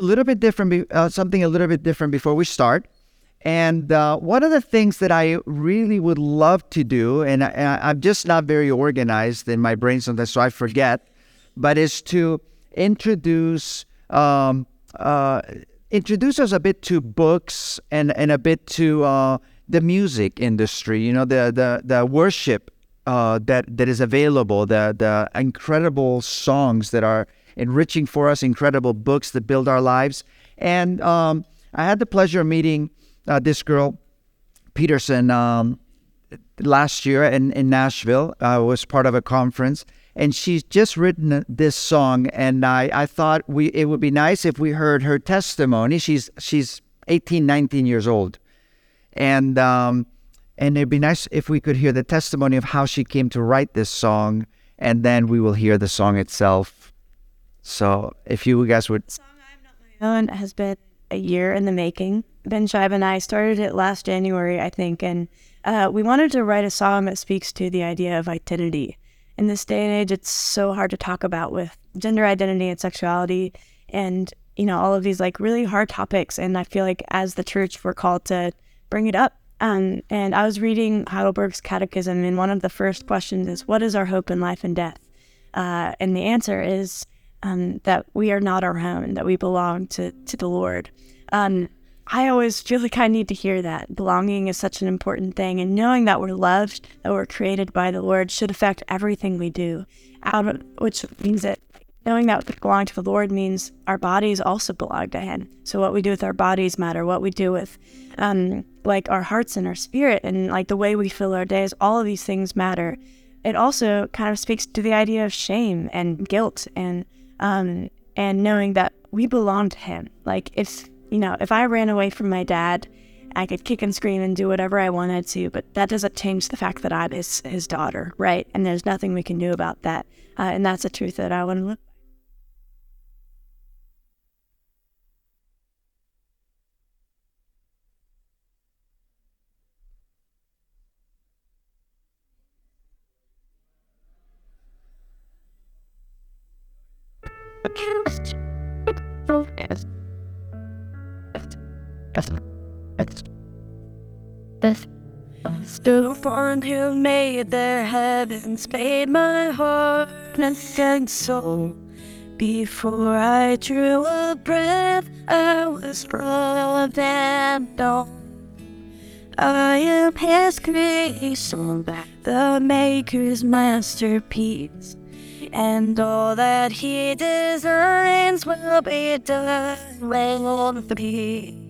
a little bit different, uh, something a little bit different before we start. And uh, one of the things that I really would love to do, and I, I'm just not very organized in my brain sometimes, so I forget, but is to introduce um, uh, introduce us a bit to books and, and a bit to uh, the music industry. You know, the the the worship uh, that that is available, the the incredible songs that are enriching for us, incredible books that build our lives. And um, I had the pleasure of meeting uh, this girl, Peterson, um, last year in, in Nashville. I was part of a conference, and she's just written this song. And I, I thought we it would be nice if we heard her testimony. She's she's 18, 19 years old, and um, and it'd be nice if we could hear the testimony of how she came to write this song, and then we will hear the song itself. So if you guys would. Song I'm Not My Own has been a year in the making. Ben Shive and I started it last January, I think, and uh, we wanted to write a song that speaks to the idea of identity. In this day and age, it's so hard to talk about with gender identity and sexuality and, you know, all of these like really hard topics. And I feel like as the church, we're called to bring it up. Um, and I was reading Heidelberg's Catechism, and one of the first questions is, What is our hope in life and death? Uh, and the answer is, um, that we are not our own, that we belong to, to the Lord. Um, I always feel like I need to hear that. Belonging is such an important thing, and knowing that we're loved, that we're created by the Lord, should affect everything we do. Out of, which means that knowing that we belong to the Lord means our bodies also belong to Him. So what we do with our bodies matter. What we do with, um, like our hearts and our spirit, and like the way we fill our days, all of these things matter. It also kind of speaks to the idea of shame and guilt and um, and knowing that we belong to him. Like if you know, if I ran away from my dad, I could kick and scream and do whatever I wanted to, but that doesn't change the fact that I'm his his daughter, right? And there's nothing we can do about that. Uh, and that's a truth that I want to Still one who made their heavens, made my heart and soul. Before I drew a breath, I was loved and known. I am His creation, the Maker's masterpiece and all that he designs will be done the me.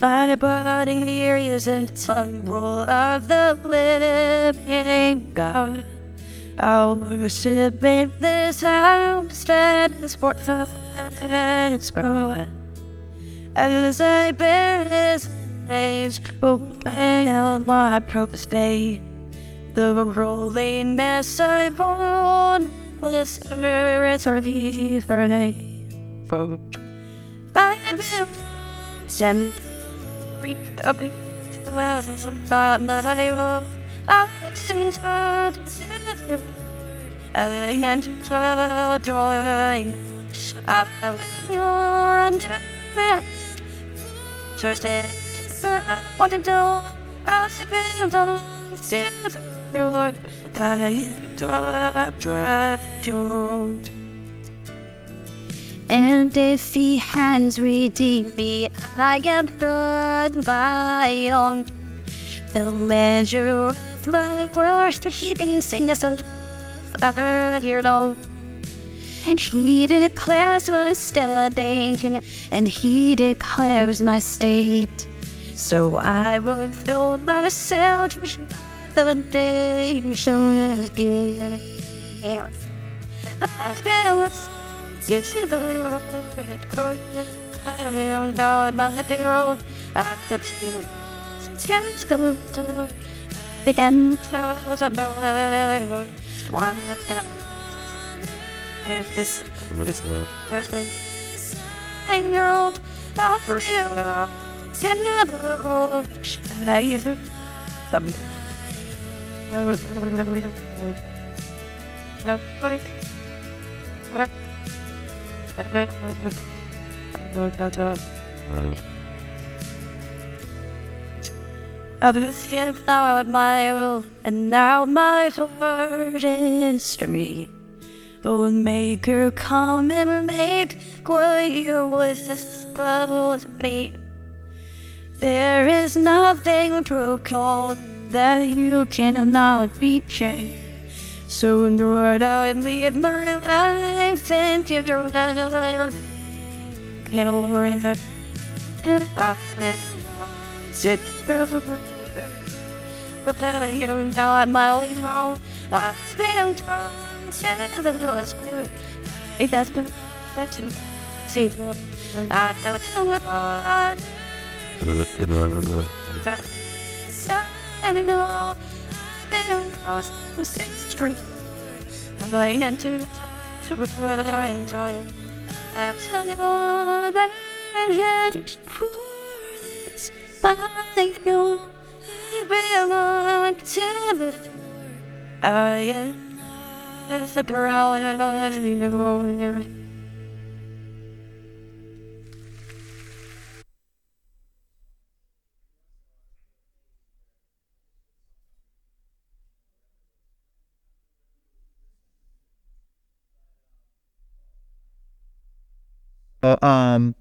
My body is a temple of the living God. I'll worship in this house that is for its God. As I bear his name, obey on my purpose day. The rolling mess I born was earth or the for I will send reap up the of God that I sing to and to joy I will run to the Thursday what to do I'll see you your and if he has redeemed me, I am blood by own. The measure of my worst he sing us a year long. And he declares my standing, and he declares my state. So I will fill myself the feel yes, the road. I am down I've been skin flower my world, and now my heart is free. Oh, maker, come and make warrior with this with me. There is nothing broken that you cannot reach. So, Lord, I leave my life and give your life. Sit Prepare you now my only home. I've been drawn to the lowest spirit. It has been to see I don't know what I I know they don't cross the sixth street. I'm going into to that I enjoy. I'm telling you that I had for this, but I think you belong to the I am the girl and I know Uh, um,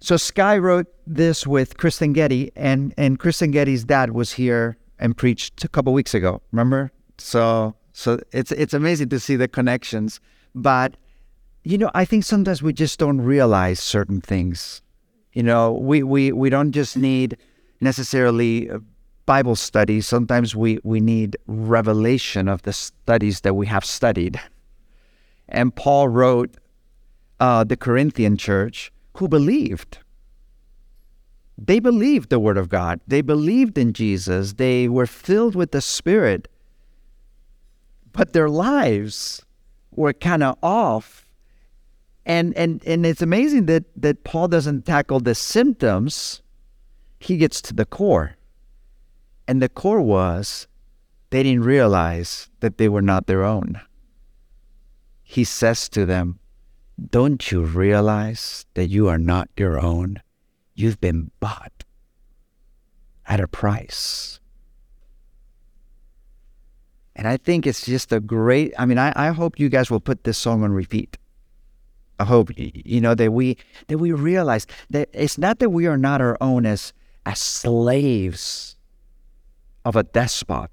so Skye wrote this with Kristyn Getty, and and Kristyn Getty's dad was here and preached a couple weeks ago. Remember? So so it's it's amazing to see the connections. But you know, I think sometimes we just don't realize certain things. You know, we we we don't just need necessarily Bible studies. Sometimes we we need revelation of the studies that we have studied. And Paul wrote uh, the Corinthian church who believed. They believed the Word of God. They believed in Jesus. They were filled with the Spirit. But their lives were kind of off. And, and, and it's amazing that, that Paul doesn't tackle the symptoms, he gets to the core. And the core was they didn't realize that they were not their own. He says to them, don't you realize that you are not your own? You've been bought at a price. And I think it's just a great, I mean, I, I hope you guys will put this song on repeat. I hope, you know, that we, that we realize that it's not that we are not our own as, as slaves of a despot,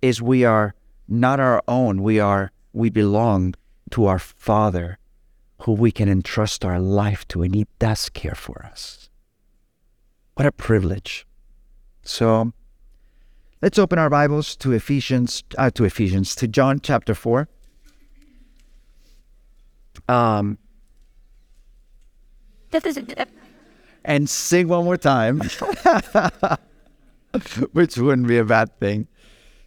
is we are not our own. We are, we belong to our Father who we can entrust our life to, and He does care for us. What a privilege. So let's open our Bibles to Ephesians, uh, to Ephesians, to John chapter 4. Um, and sing one more time, which wouldn't be a bad thing.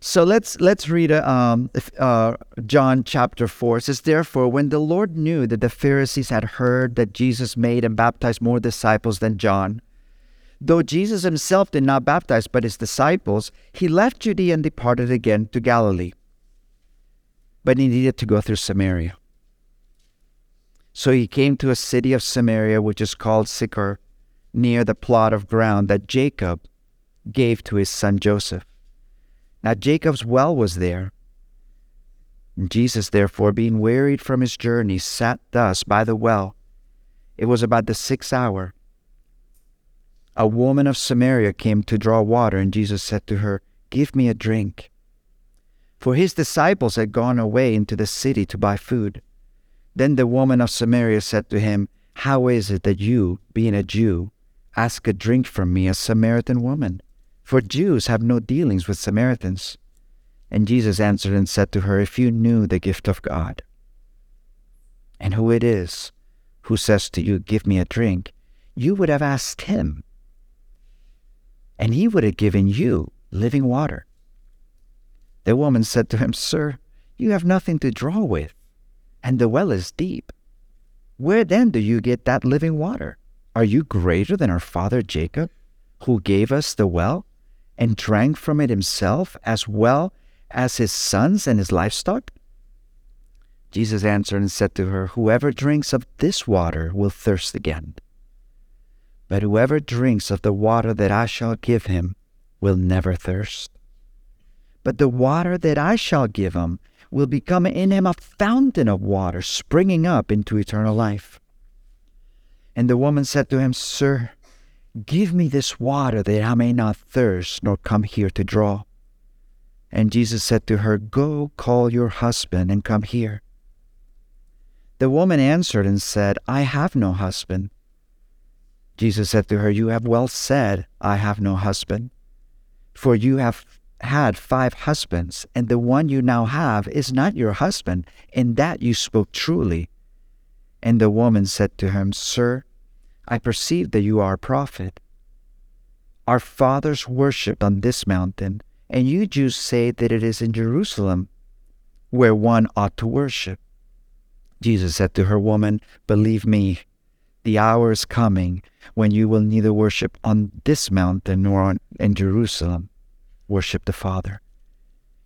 So let's let's read uh, um, uh, John chapter four. It says, "Therefore, when the Lord knew that the Pharisees had heard that Jesus made and baptized more disciples than John, though Jesus himself did not baptize but his disciples, he left Judea and departed again to Galilee. But he needed to go through Samaria. So he came to a city of Samaria, which is called Sychar, near the plot of ground that Jacob gave to his son Joseph." Now Jacob's well was there. Jesus, therefore, being wearied from his journey, sat thus by the well. It was about the sixth hour. A woman of Samaria came to draw water, and Jesus said to her, Give me a drink. For his disciples had gone away into the city to buy food. Then the woman of Samaria said to him, How is it that you, being a Jew, ask a drink from me, a Samaritan woman? For Jews have no dealings with Samaritans. And Jesus answered and said to her, If you knew the gift of God, and who it is who says to you, Give me a drink, you would have asked him, and he would have given you living water. The woman said to him, Sir, you have nothing to draw with, and the well is deep. Where then do you get that living water? Are you greater than our father Jacob, who gave us the well and drank from it himself as well as his sons and his livestock? Jesus answered and said to her, Whoever drinks of this water will thirst again. But whoever drinks of the water that I shall give him will never thirst. But the water that I shall give him will become in him a fountain of water springing up into eternal life. And the woman said to him, Sir, give me this water that I may not thirst nor come here to draw. And Jesus said to her, Go call your husband and come here. The woman answered and said, I have no husband. Jesus said to her, You have well said, I have no husband. For you have had five husbands, and the one you now have is not your husband, In that you spoke truly. And the woman said to him, Sir, I perceive that you are a prophet. Our fathers worshipped on this mountain, and you Jews say that it is in Jerusalem where one ought to worship. Jesus said to her, Woman, believe me, the hour is coming when you will neither worship on this mountain nor on, in Jerusalem. Worship the Father.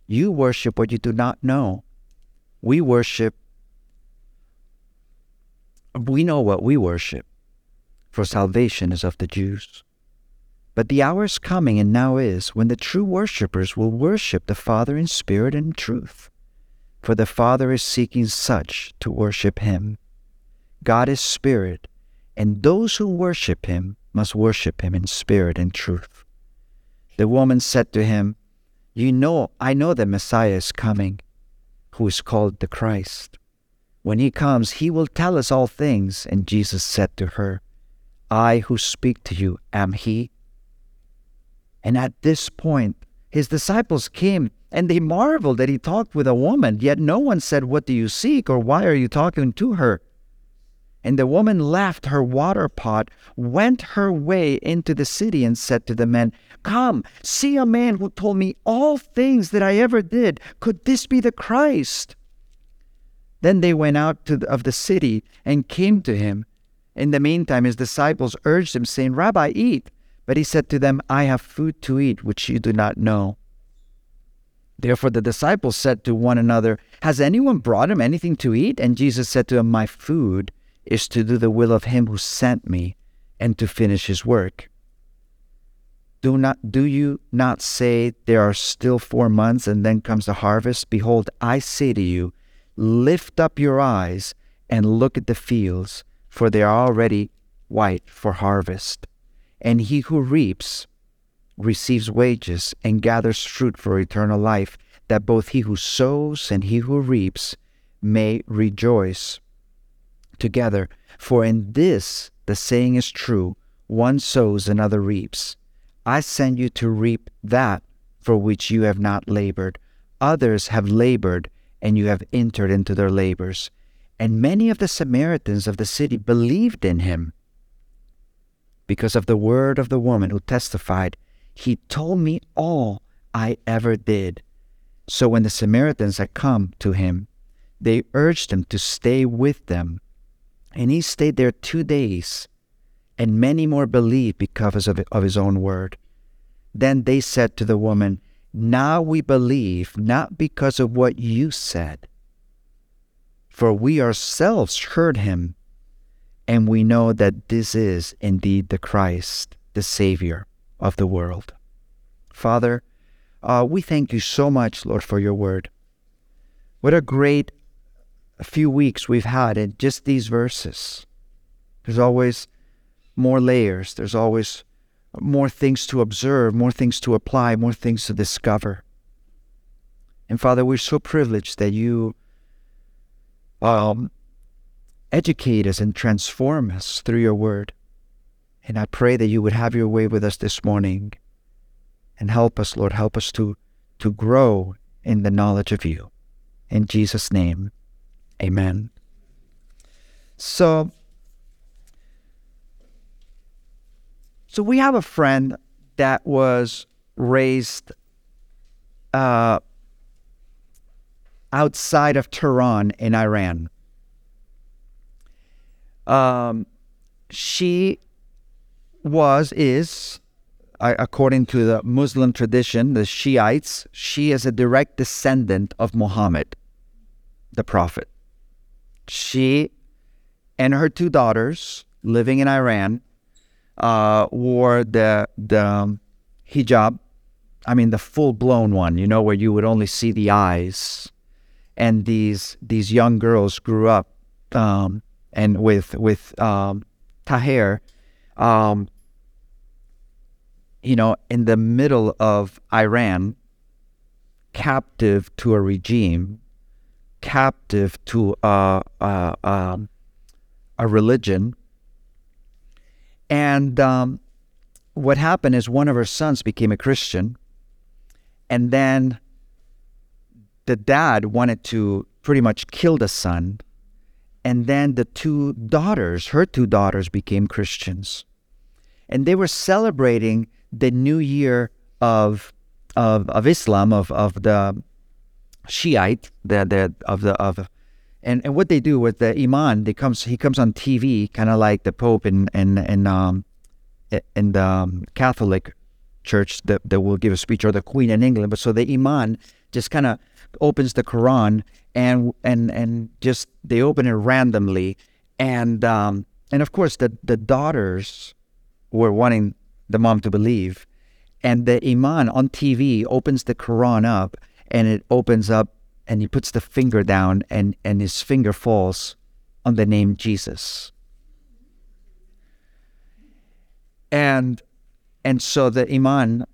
You worship what you do not know. We worship, we know what we worship, for salvation is of the Jews. But the hour is coming, and now is, when the true worshippers will worship the Father in spirit and truth. For the Father is seeking such to worship him. God is spirit, and those who worship him must worship him in spirit and truth. The woman said to him, You know, I know the Messiah is coming, who is called the Christ. When he comes, he will tell us all things. And Jesus said to her, I who speak to you am he. And at this point, his disciples came and they marveled that he talked with a woman, yet no one said, What do you seek? or Why are you talking to her? And the woman left her water pot, went her way into the city, and said to the men, Come, see a man who told me all things that I ever did. Could this be the Christ? Then they went out the, of the city and came to him. In the meantime, his disciples urged him, saying, Rabbi, eat. But he said to them, I have food to eat which you do not know. Therefore the disciples said to one another, Has anyone brought him anything to eat? And Jesus said to them, My food is to do the will of him who sent me and to finish his work. Do not do you not say there are still four months and then comes the harvest? Behold, I say to you, lift up your eyes and look at the fields, for they are already white for harvest. And he who reaps receives wages and gathers fruit for eternal life, that both he who sows and he who reaps may rejoice together. For in this the saying is true one sows, another reaps. I send you to reap that for which you have not labored. Others have labored, and you have entered into their labors. And many of the Samaritans of the city believed in him because of the word of the woman who testified, He told me all I ever did. So when the Samaritans had come to him, they urged him to stay with them. And he stayed there two days, and many more believed because of, of his own word. Then they said to the woman, Now we believe, not because of what you said, for we ourselves heard him, and we know that this is indeed the Christ, the Savior of the world. Father, uh, we thank you so much, Lord, for your word. What a great few weeks we've had in just these verses. There's always more layers, there's always more things to observe, more things to apply, more things to discover. And Father, we're so privileged that you um, educate us and transform us through your word. And I pray that you would have your way with us this morning and help us, Lord, help us to, to grow in the knowledge of you. In Jesus' name, amen. So, so we have a friend that was raised uh, outside of Tehran in Iran um, she was, is, according to the Muslim tradition, the Shiites, she is a direct descendant of Muhammad, the Prophet. she and her two daughters living in Iran uh, wore the the hijab. I mean, the full blown one. You know, where you would only see the eyes. And these these young girls grew up um, and with with um, um, you know, in the middle of Iran, captive to a regime, captive to a, a, a, a religion. And um, what happened is one of her sons became a Christian, and then the dad wanted to pretty much kill the son. And then the two daughters, her two daughters, became Christians. And they were celebrating the new year of of, of Islam, of, of the Shiite, the, the of the of and, and what they do with the Imam, they comes he comes on TV, kind of like the Pope in in in um in the um, Catholic Church that, that will give a speech, or the Queen in England. But so the imam just kind of opens the Quran and and and just they open it randomly, and um and of course the the daughters were wanting the mom to believe, and the imam on TV opens the Quran up, and it opens up and he puts the finger down and, and his finger falls on the name Jesus. And and so the imam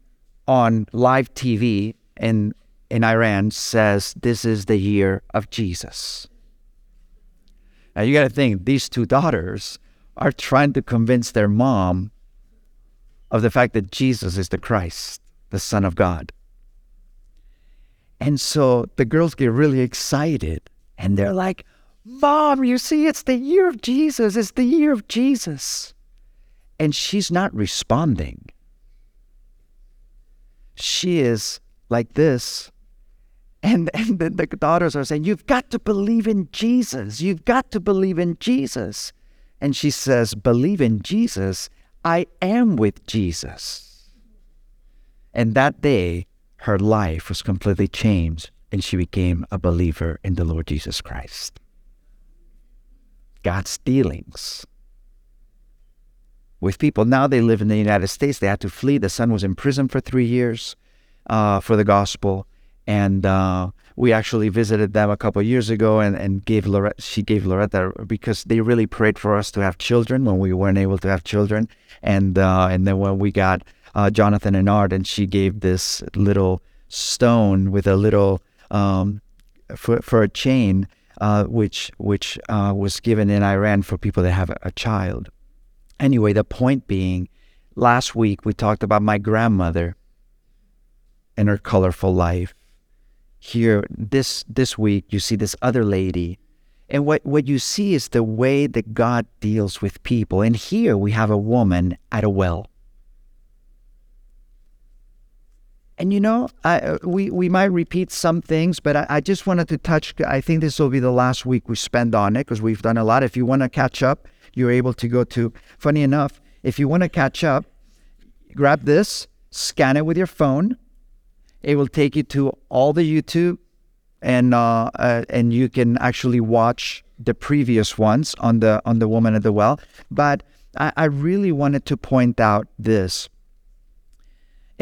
on live TV in in Iran says this is the year of Jesus. Now you got to think these two daughters are trying to convince their mom of the fact that Jesus is the Christ, the Son of God. And so the girls get really excited and they're like, Mom, you see, it's the year of Jesus. It's the year of Jesus. And she's not responding. She is like this. And, and the, the daughters are saying, You've got to believe in Jesus. You've got to believe in Jesus. And she says, Believe in Jesus. I am with Jesus. And that day, her life was completely changed and she became a believer in the Lord Jesus Christ. God's dealings with people. Now they live in the United States. They had to flee. The son was in prison for three years uh, for the gospel. And uh, we actually visited them a couple years ago and, and gave Loretta, she gave Loretta because they really prayed for us to have children when we weren't able to have children. And, uh, and then when we got uh, Jonathan and Art, and she gave this little stone with a little um, for for a chain, uh, which which uh, was given in Iran for people that have a, a child. Anyway, the point being, last week we talked about my grandmother and her colorful life. Here, this this week, you see this other lady and what, what you see is the way that God deals with people. And here we have a woman at a well. And you know, I, uh, we, we might repeat some things, but I, I just wanted to touch. I think this will be the last week we spend on it because we've done a lot. If you want to catch up, you're able to go to, funny enough, if you want to catch up, grab this, scan it with your phone. It will take you to all the YouTube, and uh, uh, and you can actually watch the previous ones on the on the woman at the well. But I, I really wanted to point out this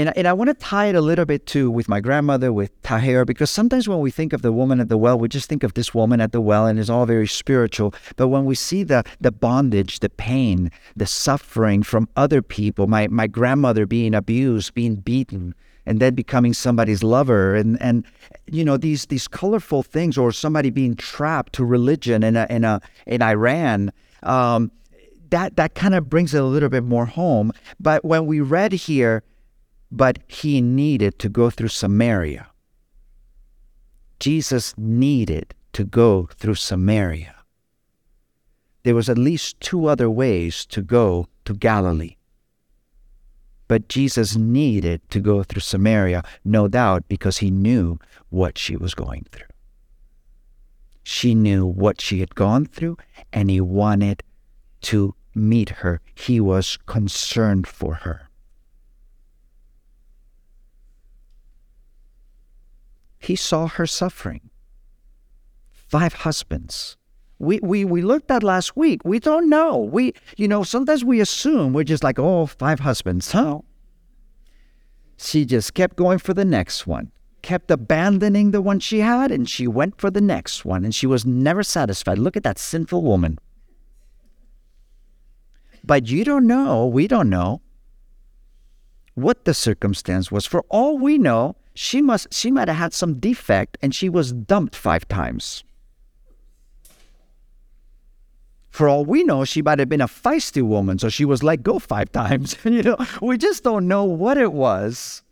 and, and I want to tie it a little bit too with my grandmother, with Tahir, because sometimes when we think of the woman at the well, we just think of this woman at the well and it's all very spiritual. But when we see the, the bondage, the pain, the suffering from other people, my, my grandmother being abused, being beaten, and then becoming somebody's lover and, and you know these these colorful things or somebody being trapped to religion in a, in a in Iran um, that that kind of brings it a little bit more home but when we read here but he needed to go through Samaria. Jesus needed to go through Samaria. There was at least two other ways to go to Galilee. But Jesus needed to go through Samaria, no doubt, because he knew what she was going through. She knew what she had gone through, and he wanted to meet her. He was concerned for her. He saw her suffering. Five husbands, We, we, we looked at last week. We don't know. We, you know, sometimes we assume we're just like, oh, five husbands. Huh? She just kept going for the next one, kept abandoning the one she had, and she went for the next one, and she was never satisfied. Look at that sinful woman. But you don't know, we don't know what the circumstance was. For all we know, she must she might have had some defect and she was dumped five times. For all we know, she might have been a feisty woman, so she was let go five times. you know, we just don't know what it was.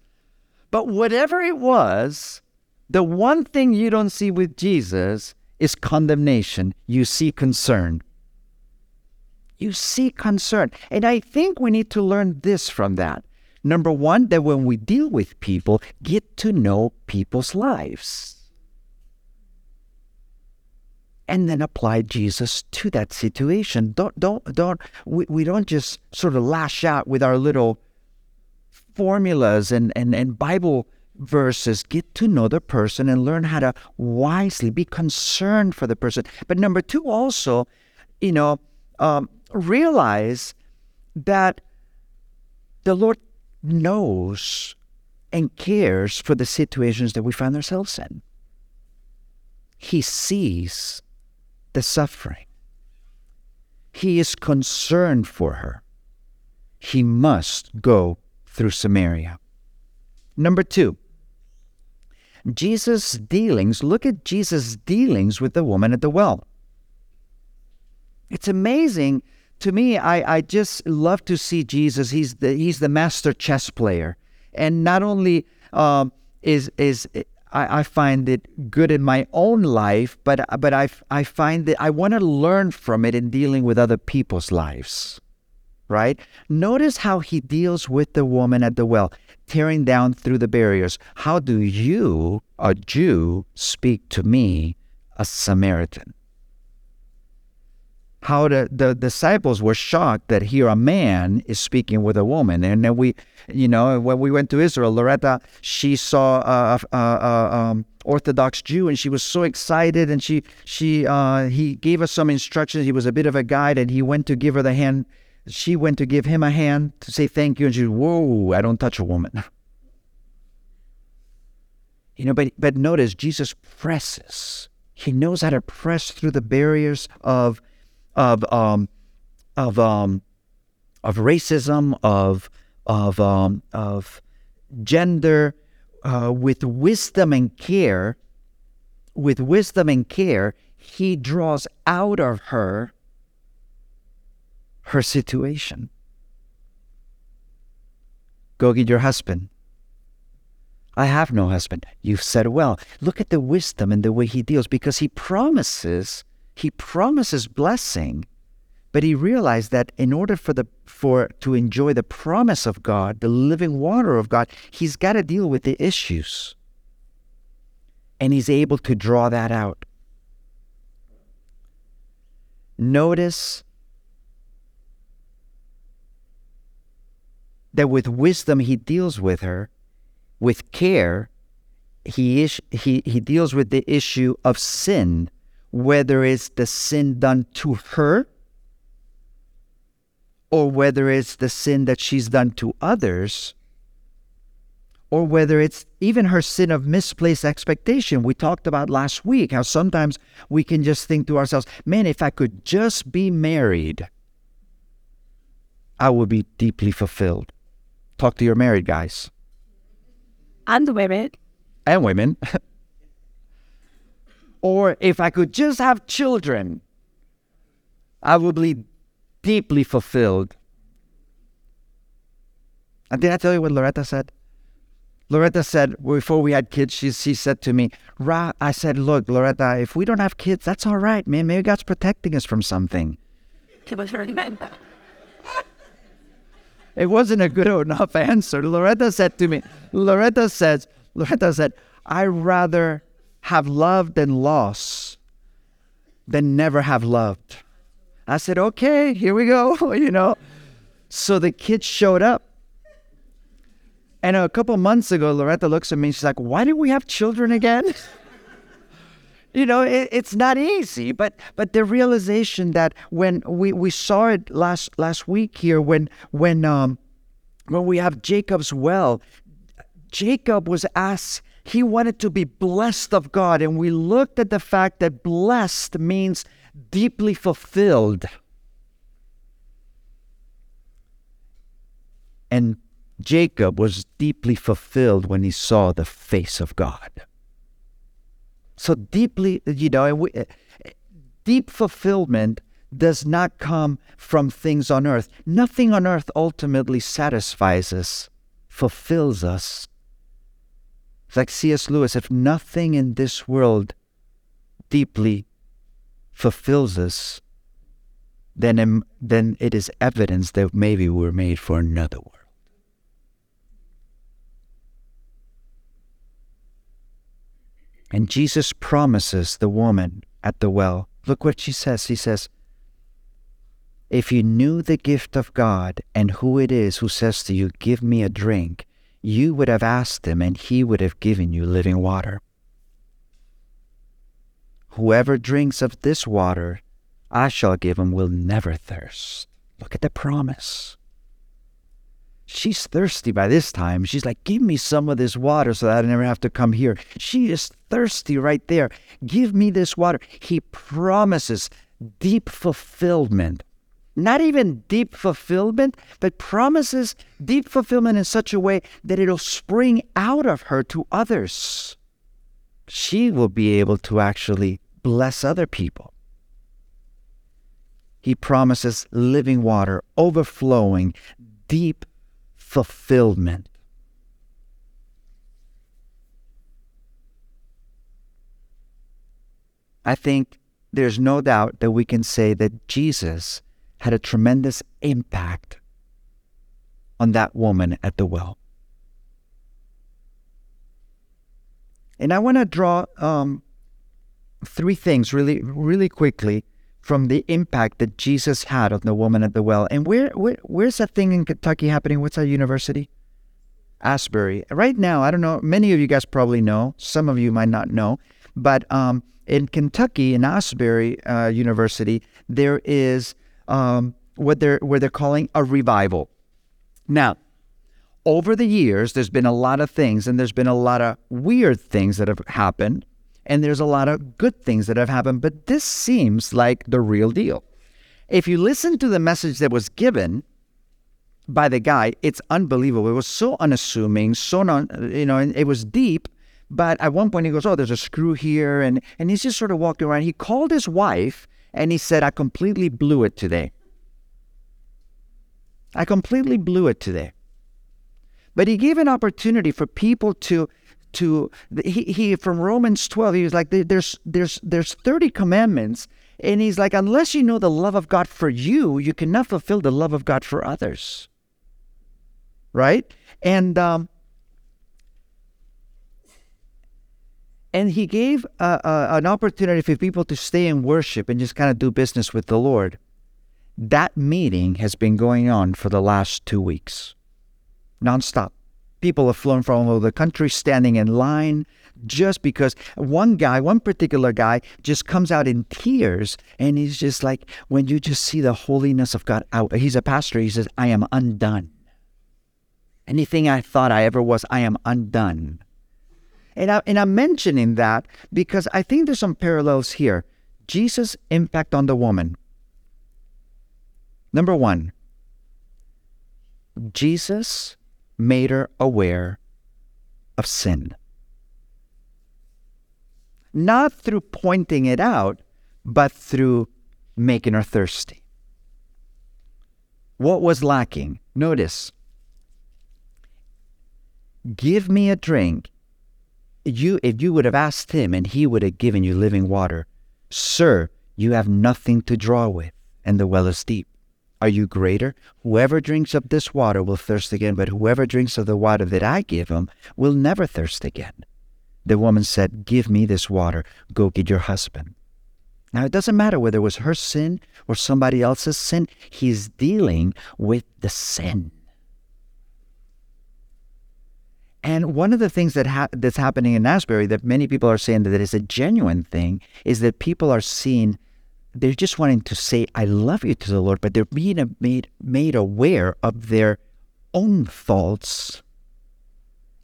But whatever it was, the one thing you don't see with Jesus is condemnation. You see concern. You see concern. And I think we need to learn this from that. Number one, that when we deal with people, get to know people's lives and then apply Jesus to that situation. Don't don't don't we, we don't just sort of lash out with our little formulas and, and, and Bible verses. Get to know the person and learn how to wisely be concerned for the person. But number two, also, you know, um, realize that the Lord knows and cares for the situations that we find ourselves in. He sees the suffering. He is concerned for her. He must go through Samaria. Number two, Jesus' dealings. Look at Jesus' dealings with the woman at the well. It's amazing to me. I, I just love to see Jesus. He's the he's the master chess player, and not only um, is is I, I find it good in my own life, but but I I find that I want to learn from it in dealing with other people's lives. Right? Notice how he deals with the woman at the well, tearing down through the barriers. How do you, a Jew, speak to me, a Samaritan? How the, the disciples were shocked that here a man is speaking with a woman. And then we, you know, when we went to Israel, Loretta, she saw a, a, a um, Orthodox Jew, and she was so excited. And she, she, uh, he gave us some instructions. He was a bit of a guide, and he went to give her the hand. She went to give him a hand to say thank you, and she, whoa, I don't touch a woman. You know, but but notice Jesus presses. He knows how to press through the barriers of of um, of um, of racism, of of um, of gender, uh, with wisdom and care. With wisdom and care, he draws out of her her situation. Go get your husband. I have no husband. You've said well. Look at the wisdom and the way he deals because he promises he promises blessing, but he realized that in order for the for to enjoy the promise of God, the living water of God, he's got to deal with the issues. And he's able to draw that out. Notice that with wisdom he deals with her, with care, he, he, he deals with the issue of sin whether it's the sin done to her or whether it's the sin that she's done to others or whether it's even her sin of misplaced expectation. We talked about last week how sometimes we can just think to ourselves, man, if I could just be married, I would be deeply fulfilled. Talk to your married guys. And women. And women. Or if I could just have children, I would be deeply fulfilled. And did I tell you what Loretta said? Loretta said before we had kids, she she said to me, Ra, I said, look, Loretta, if we don't have kids, that's all right, man. Maybe God's protecting us from something. It was very bad. It wasn't a good enough answer. Loretta said to me, Loretta says, Loretta said, I rather have loved and lost than never have loved. I said, okay, here we go, you know. So the kids showed up. And a couple months ago, Loretta looks at me and she's like, why do we have children again? you know, it, it's not easy. But but the realization that when we, we saw it last last week here, when when um when we have Jacob's well, Jacob was asked he wanted to be blessed of God. And we looked at the fact that blessed means deeply fulfilled. And Jacob was deeply fulfilled when he saw the face of God. So deeply, you know, we, eh, deep fulfillment does not come from things on earth. Nothing on earth ultimately satisfies us, fulfills us. Like C.S. Lewis if nothing in this world deeply fulfills us, then, then it is evidence that maybe we're made for another world. And Jesus promises the woman at the well. Look what she says. He says, If you knew the gift of God and who it is who says to you, Give me a drink, you would have asked him, and he would have given you living water. Whoever drinks of this water I shall give him will never thirst. Look at the promise. She's thirsty by this time. She's like, Give me some of this water so that I never have to come here. She is thirsty right there. Give me this water. He promises deep fulfillment not even deep fulfillment, but promises deep fulfillment in such a way that it'll spring out of her to others. She will be able to actually bless other people. He promises living water, overflowing, deep fulfillment. I think there's no doubt that we can say that Jesus had a tremendous impact on that woman at the well. And I want to draw um, three things really, really quickly from the impact that Jesus had on the woman at the well. And where, where where's that thing in Kentucky happening? What's that university? Asbury. Right now, I don't know. Many of you guys probably know. Some of you might not know. But um, in Kentucky, in Asbury uh, University, there is um, what they're what they're calling a revival. Now, over the years, there's been a lot of things, and there's been a lot of weird things that have happened, and there's a lot of good things that have happened. But this seems like the real deal. If you listen to the message that was given by the guy, it's unbelievable. It was so unassuming, so non, you know, it was deep. But at one point, he goes, "Oh, there's a screw here," and and he's just sort of walking around. He called his wife and he said, I completely blew it today. I completely blew it today. But he gave an opportunity for people to to he, he from Romans 12 he was like there's there's there's 30 commandments and he's like unless you know the love of God for you you cannot fulfill the love of God for others right and um And he gave uh, uh, an opportunity for people to stay and worship and just kind of do business with the Lord. That meeting has been going on for the last two weeks, nonstop. People have flown from all over the country, standing in line, just because one guy, one particular guy, just comes out in tears and he's just like, when you just see the holiness of God out, he's a pastor, he says, I am undone. Anything I thought I ever was, I am undone. And, I, and I'm mentioning that because I think there's some parallels here. Jesus' impact on the woman. Number one, Jesus made her aware of sin. Not through pointing it out, but through making her thirsty. What was lacking? Notice, give me a drink you if you would have asked him and he would have given you living water, Sir, you have nothing to draw with, and the well is deep. Are you greater? Whoever drinks of this water will thirst again, but whoever drinks of the water that I give him will never thirst again. The woman said, Give me this water. Go get your husband. Now, it doesn't matter whether it was her sin or somebody else's sin, he's dealing with the sin. And one of the things that ha- that's happening in Asbury that many people are saying that is a genuine thing is that people are seeing they're just wanting to say I love you to the Lord, but they're being made made aware of their own faults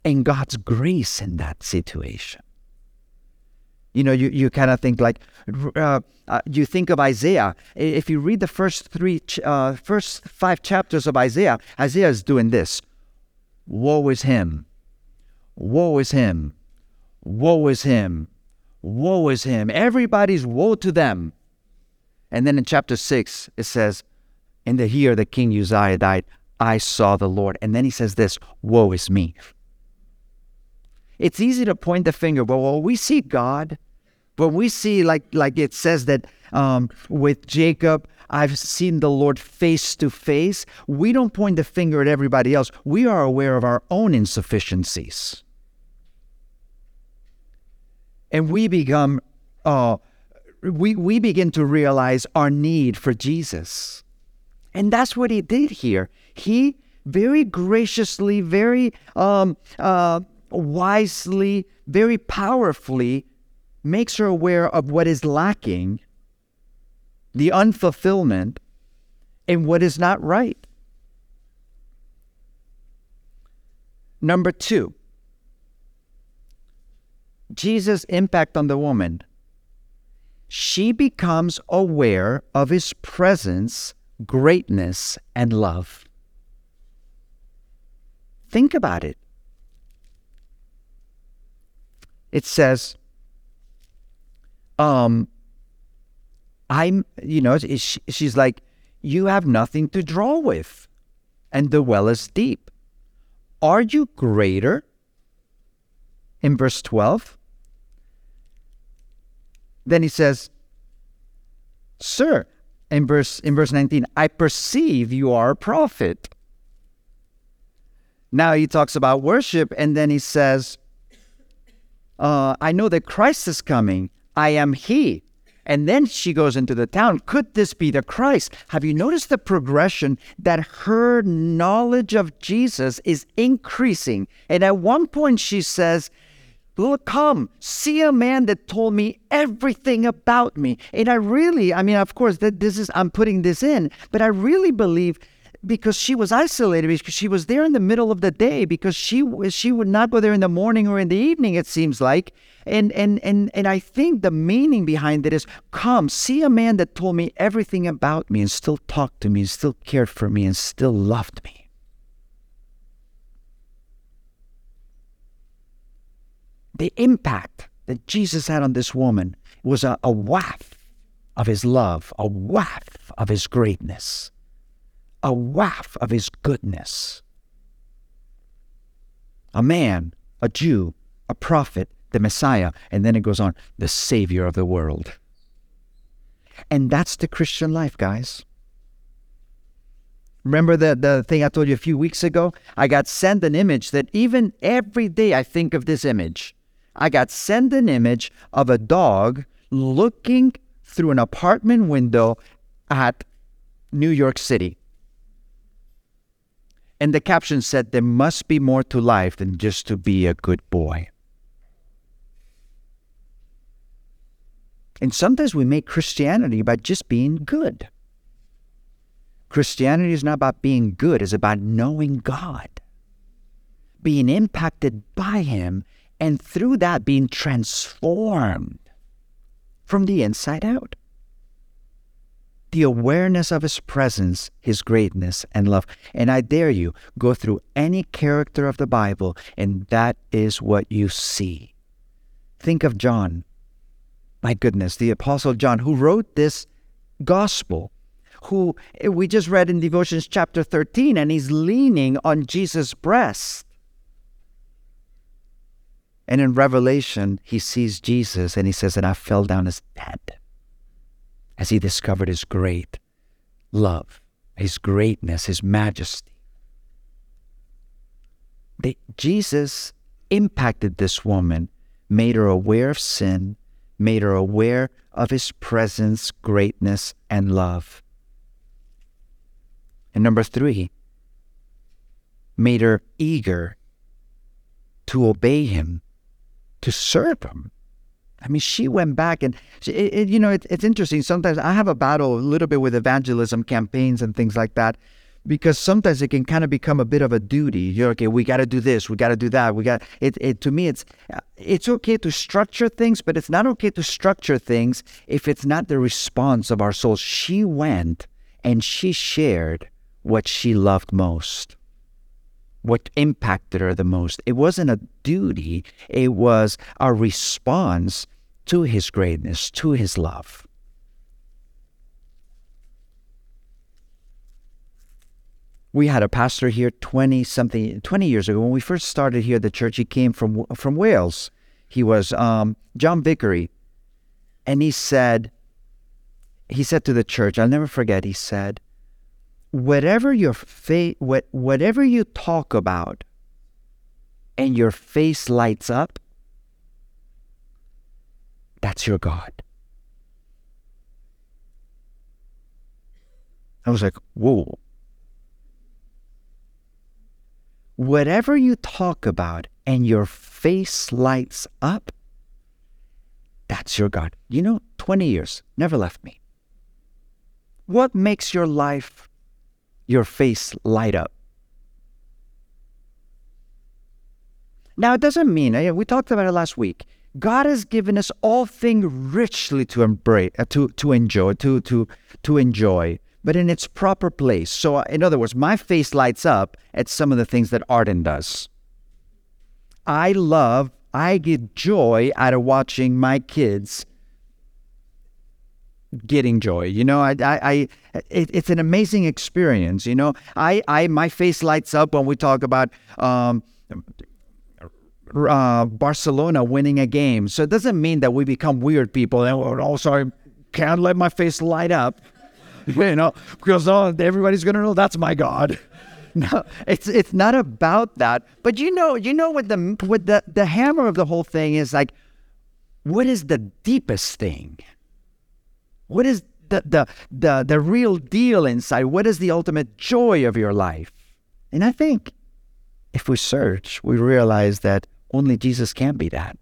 and God's grace in that situation. You know, you, you kind of think like, uh, uh, you think of Isaiah. If you read the first three, uh, first five chapters of Isaiah, Isaiah is doing this. Woe is him. Woe is him. Woe is him. Woe is him. Everybody's woe to them. And then in chapter six, it says, In the year that king Uzziah died, I saw the Lord. And then he says this, Woe is me. It's easy to point the finger, but well, we see God but we see, like like it says that um, with Jacob, I've seen the Lord face to face. We don't point the finger at everybody else. We are aware of our own insufficiencies, and we become uh, we we begin to realize our need for Jesus, and that's what he did here. He very graciously, very um, uh, wisely, very powerfully makes her aware of what is lacking, the unfulfillment, and what is not right. Number two, Jesus' impact on the woman. She becomes aware of his presence, greatness, and love. Think about it. It says, um, I'm, you know, she's like, you have nothing to draw with, and the well is deep. Are you greater? In verse 12, then he says, Sir, in verse in verse 19, I perceive you are a prophet. Now he talks about worship, and then he says, uh, I know that Christ is coming. I am He. And then she goes into the town. Could this be the Christ? Have you noticed the progression that her knowledge of Jesus is increasing? And at one point she says, Look, come, see a man that told me everything about me. And I really, I mean, of course, that this is, I'm putting this in, but I really believe because she was isolated because she was there in the middle of the day because she she would not go there in the morning or in the evening it seems like. And and and and I think the meaning behind it is come see a man that told me everything about me and still talked to me and still cared for me and still loved me the impact that Jesus had on this woman was a, a waft of his love a waft of his greatness a waft of his goodness. A man, a Jew, a prophet, the Messiah, and then it goes on, the Savior of the world. And that's the Christian life, guys. Remember the, the thing I told you a few weeks ago? I got sent an image that even every day I think of this image. I got sent an image of a dog looking through an apartment window at New York City. And the caption said, There must be more to life than just to be a good boy. And sometimes we make Christianity about just being good. Christianity is not about being good, it's about knowing God, being impacted by Him, and through that being transformed from the inside out the awareness of His presence, His greatness, and love. And I dare you, go through any character of the Bible, and that is what you see. Think of John. My goodness, the Apostle John, who wrote this gospel, who eh, we just read in Devotions chapter 13, and he's leaning on Jesus' breast. And in Revelation, he sees Jesus and he says, And I fell down as dead as he discovered his great love, his greatness, his majesty. They, Jesus impacted this woman, made her aware of sin, made her aware of his presence, greatness, and love. And number three, made her eager to obey him, to serve him. I mean, she went back and, she, it, it, you know, it, it's interesting. Sometimes I have a battle a little bit with evangelism campaigns and things like that because sometimes it can kind of become a bit of a duty. You're okay. We got to do this. We got to do that. We got it, it. To me, it's uh, it's okay to structure things, but it's not okay to structure things if it's not the response of our souls. She went and she shared what she loved most, what impacted her the most. It wasn't a duty. It was a response to His greatness, to His love. we had a pastor here 20 something 20 years ago when we first started here at the church he came from from wales he was um, john vickery and he said he said to the church i'll never forget he said whatever your face what, whatever you talk about and your face lights up that's your god i was like whoa whatever you talk about and your face lights up, that's your God. You know, 20 years, never left me. What makes your life, your face light up? Now, it doesn't mean, eh, we talked about it last week. God has given us all things richly to embrace, uh, to, to enjoy, to, to, to enjoy but in its proper place. So, in other words, my face lights up at some of the things that Arden does. I love, I get joy out of watching my kids getting joy. You know, I, I, I it, it's an amazing experience. You know, I, I, my face lights up when we talk about um, uh, Barcelona winning a game. So it doesn't mean that we become weird people and oh, sorry, can't let my face light up. you know, because oh, everybody's gonna know that's my God. No, it's it's not about that. But you know, you know what the what the the hammer of the whole thing is like. What is the deepest thing? What is the the the the real deal inside? What is the ultimate joy of your life? And I think if we search, we realize that only Jesus can be that.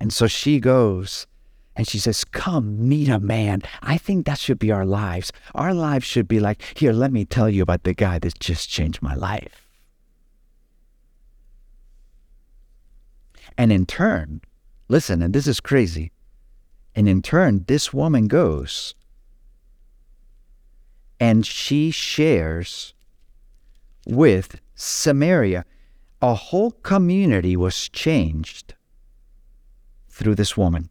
And so she goes and she says, Come meet a man. I think that should be our lives. Our lives should be like, Here, let me tell you about the guy that just changed my life. And in turn, listen, and this is crazy. And in turn, this woman goes and she shares with Samaria. A whole community was changed through this woman.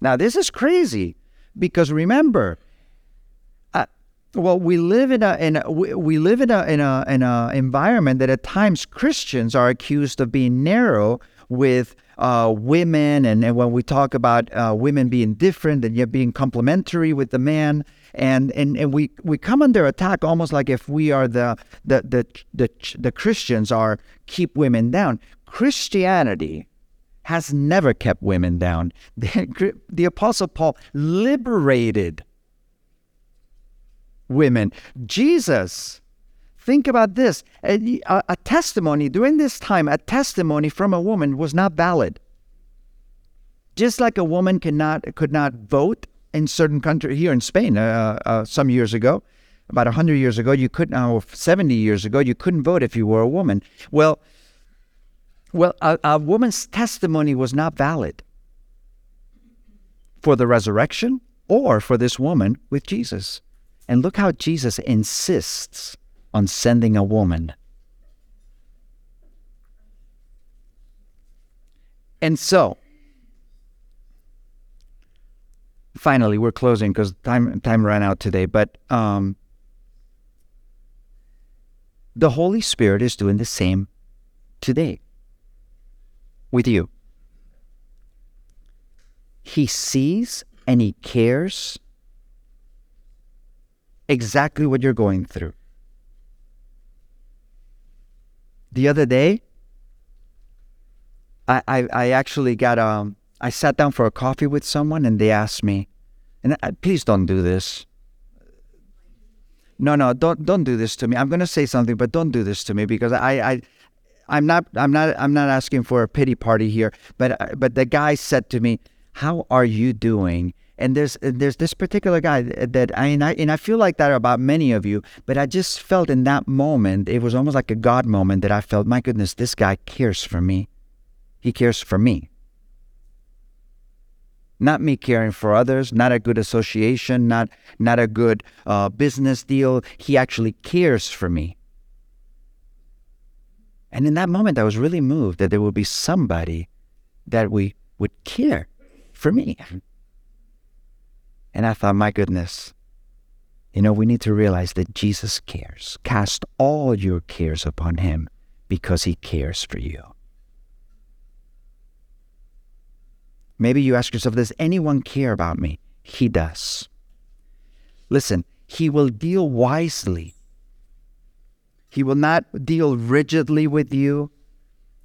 Now, this is crazy because remember, uh, well, we live in a, in a we, we live in a in a in a environment that at times Christians are accused of being narrow with uh, women, and, and when we talk about uh, women being different and yet being complementary with the man, and and, and we, we come under attack almost like if we are the the the the, the Christians are keep women down. Christianity has never kept women down. The, the Apostle Paul liberated women. Jesus, think about this a, a, testimony during this time, a testimony from a woman was not valid. Just like a woman cannot could not vote in certain countries here in Spain uh, uh, some years ago, about 100 years ago, you couldn't, or 70 years ago, you couldn't vote if you were a woman. Well, well, a, a woman's testimony was not valid for the resurrection or for this woman with Jesus. And look how Jesus insists on sending a woman. And so, finally, we're closing because time time ran out today. But um, the Holy Spirit is doing the same today with you. He sees and he cares exactly what you're going through. The other day, I, I, I actually got um I sat down for a coffee with someone and they asked me, and I, please don't do this. No, no, don't don't do this to me. I'm gonna say something, but don't do this to me because I I I'm not I'm not I'm not asking for a pity party here, but but the guy said to me, "How are you doing?" And there's there's this particular guy that I and I and I feel like that about many of you, but I just felt in that moment it was almost like a God moment that I felt, my goodness, this guy cares for me. He cares for me. Not me caring for others, not a good association, not not a good uh, business deal. He actually cares for me. And in that moment, I was really moved that there would be somebody that we would care for me. And I thought, my goodness, you know, we need to realize that Jesus cares. Cast all your cares upon him because he cares for you. Maybe you ask yourself, does anyone care about me? He does. Listen, he will deal wisely he will not deal rigidly with you.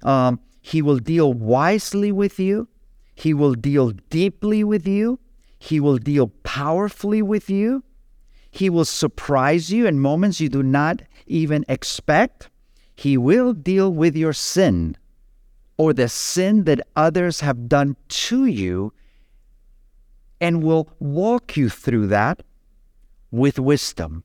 Um, he will deal wisely with you. He will deal deeply with you. He will deal powerfully with you. He will surprise you in moments you do not even expect. He will deal with your sin or the sin that others have done to you and will walk you through that with wisdom.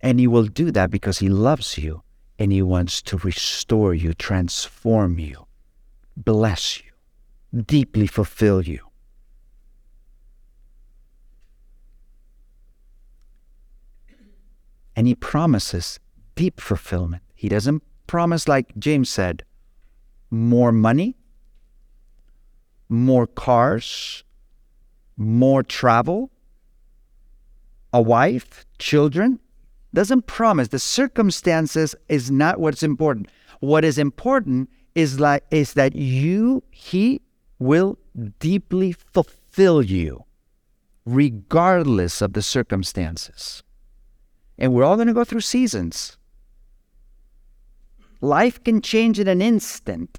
And He will do that because He loves you and He wants to restore you, transform you, bless you, deeply fulfill you. And He promises deep fulfillment. He doesn't promise, like James said, more money, more cars, more travel, a wife, children doesn't promise the circumstances is not what's important what is important is like is that you he will deeply fulfill you regardless of the circumstances. And we're all going to go through seasons. Life can change in an instant.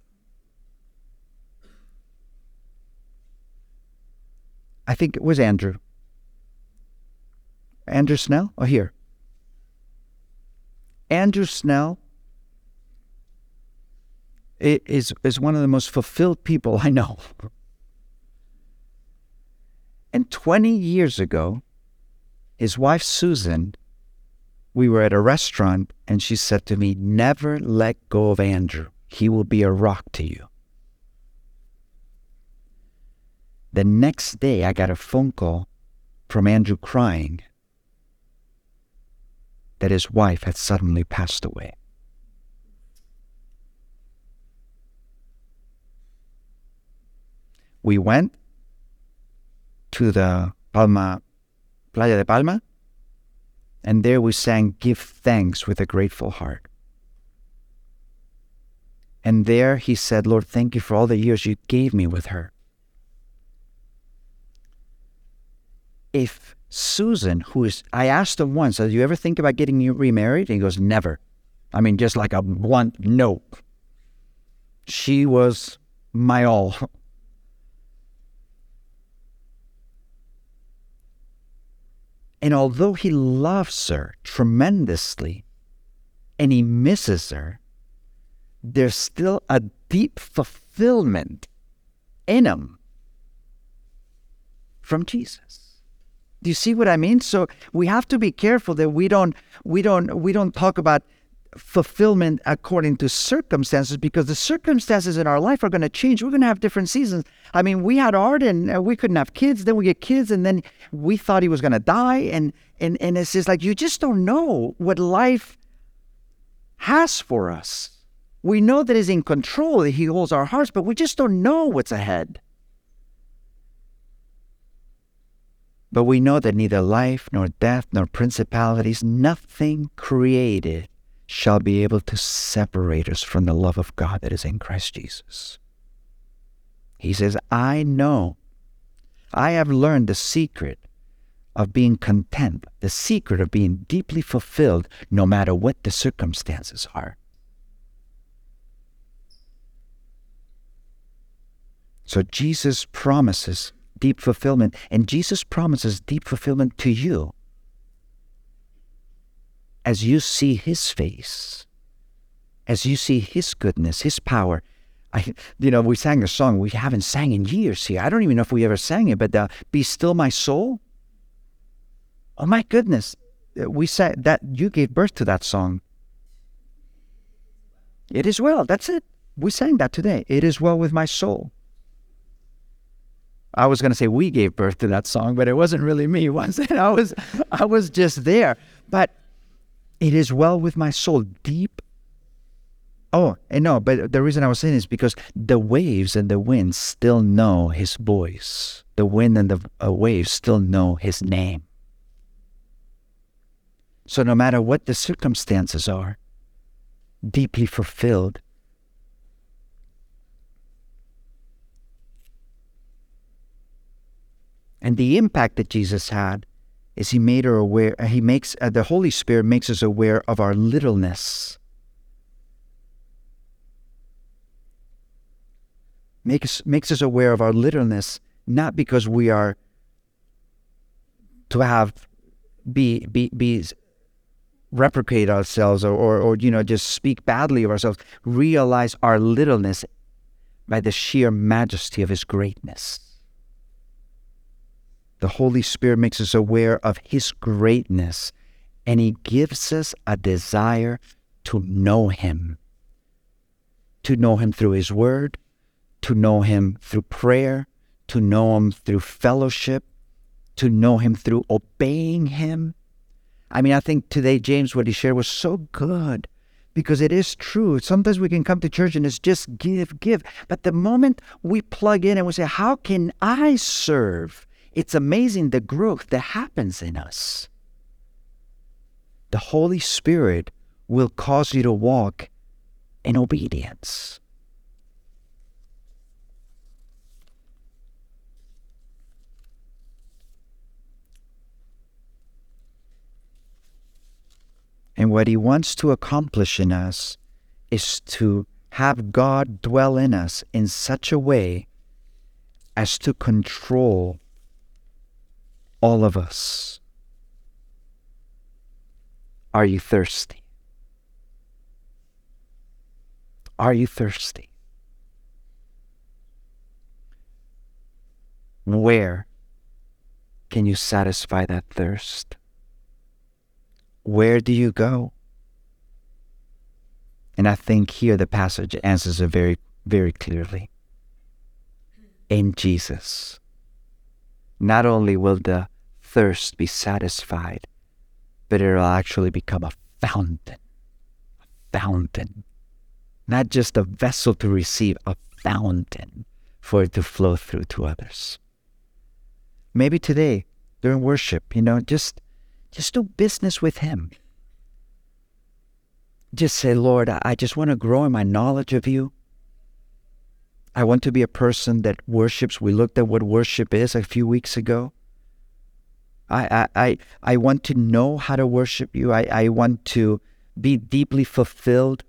I think it was andrew. Andrew snell? Oh here. Andrew Snell is, is one of the most fulfilled people I know. And 20 years ago, his wife Susan, we were at a restaurant and she said to me, Never let go of Andrew. He will be a rock to you. The next day, I got a phone call from Andrew crying that his wife had suddenly passed away. We went to the Palma, Playa de Palma, and there we sang Give Thanks with a Grateful Heart. And there he said, Lord, thank you for all the years you gave me with her. If Susan, who is, I asked him once, "Do you ever think about getting remarried? And he goes, never. I mean, just like a blunt no. She was my all. And although he loves her tremendously and he misses her, there's still a deep fulfillment in him from Jesus. Do you see what I mean? So we have to be careful that we don't we don't we don't talk about fulfillment according to circumstances because the circumstances in our life are going to change. We're going to have different seasons. I mean, we had art and uh, we couldn't have kids. Then we get kids, and then we thought he was going to die, and and and it's just like you just don't know what life has for us. We know that He's in control, that He holds our hearts, but we just don't know what's ahead. But we know that neither life, nor death, nor principalities, nothing created shall be able to separate us from the love of God that is in Christ Jesus. He says, I know, I have learned the secret of being content, the secret of being deeply fulfilled no matter what the circumstances are. So Jesus promises deep fulfillment. And Jesus promises deep fulfillment to you. As you see His face, as you see His goodness, His power. I, you know, we sang a song we haven't sang in years here. I don't even know if we ever sang it, but uh, "Be Still My Soul." Oh my goodness, we said that you gave birth to that song. It is well. That's it. We sang that today. It is well with my soul. I was going to say we gave birth to that song, but it wasn't really me, was it? I was, I was just there. But it is well with my soul, deep. Oh, and no, but the reason I was saying is because the waves and the wind still know His voice. The wind and the uh, waves still know His name. So no matter what the circumstances are, deeply fulfilled. And the impact that Jesus had is he made her aware, he makes, uh, the Holy Spirit makes us aware of our littleness. Makes, makes us aware of our littleness, not because we are to have, be, be, be replicate ourselves or, or, or, you know just speak badly of ourselves realize our littleness by the sheer majesty of his greatness the holy spirit makes us aware of his greatness and he gives us a desire to know him to know him through his word to know him through prayer to know him through fellowship to know him through obeying him I mean, I think today, James, what he shared was so good because it is true. Sometimes we can come to church and it's just give, give. But the moment we plug in and we say, How can I serve? It's amazing the growth that happens in us. The Holy Spirit will cause you to walk in obedience. And what He wants to accomplish in us is to have God dwell in us in such a way as to control all of us. Are you thirsty? Are you thirsty? Where can you satisfy that thirst? Where do you go? And I think here the passage answers it very, very clearly. In Jesus. Not only will the thirst be satisfied, but it'll actually become a fountain. A fountain. Not just a vessel to receive, a fountain for it to flow through to others. Maybe today, during worship, you know, just just do business with Him. Just say, Lord, I just want to grow in my knowledge of you. I want to be a person that worships. We looked at what worship is a few weeks ago. I, I, I, want to know how to worship you. I, I want to be deeply fulfilled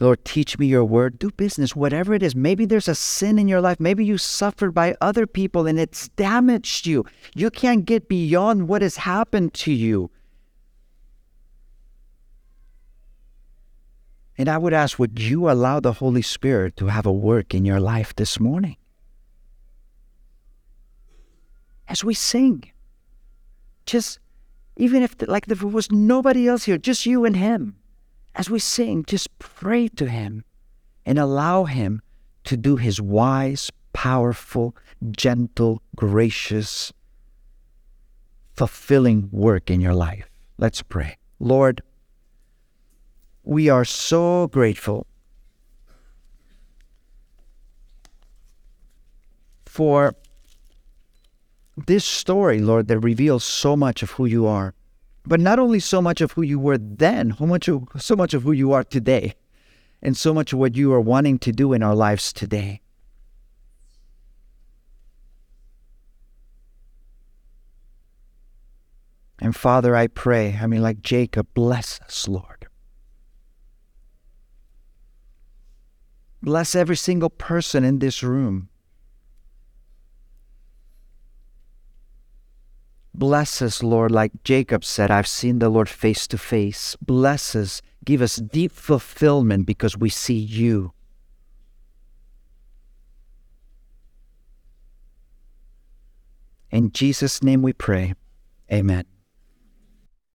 Lord, teach me your word. Do business, whatever it is. Maybe there's a sin in your life. Maybe you suffered by other people and it's damaged you. You can't get beyond what has happened to you. And I would ask, would you allow the Holy Spirit to have a work in your life this morning? As we sing, just even if, like, there was nobody else here, just you and Him as we sing, just pray to Him and allow Him to do His wise, powerful, gentle, gracious, fulfilling work in your life. Let's pray. Lord, we are so grateful for this story, Lord, that reveals so much of who you are but not only so much of who you were then, how much of, so much of who you are today, and so much of what you are wanting to do in our lives today. And Father, I pray, I mean, like Jacob, bless us, Lord. Bless every single person in this room. Bless us, Lord, like Jacob said, I've seen the Lord face to face. Bless us. Give us deep fulfillment because we see you. In Jesus' name we pray. Amen.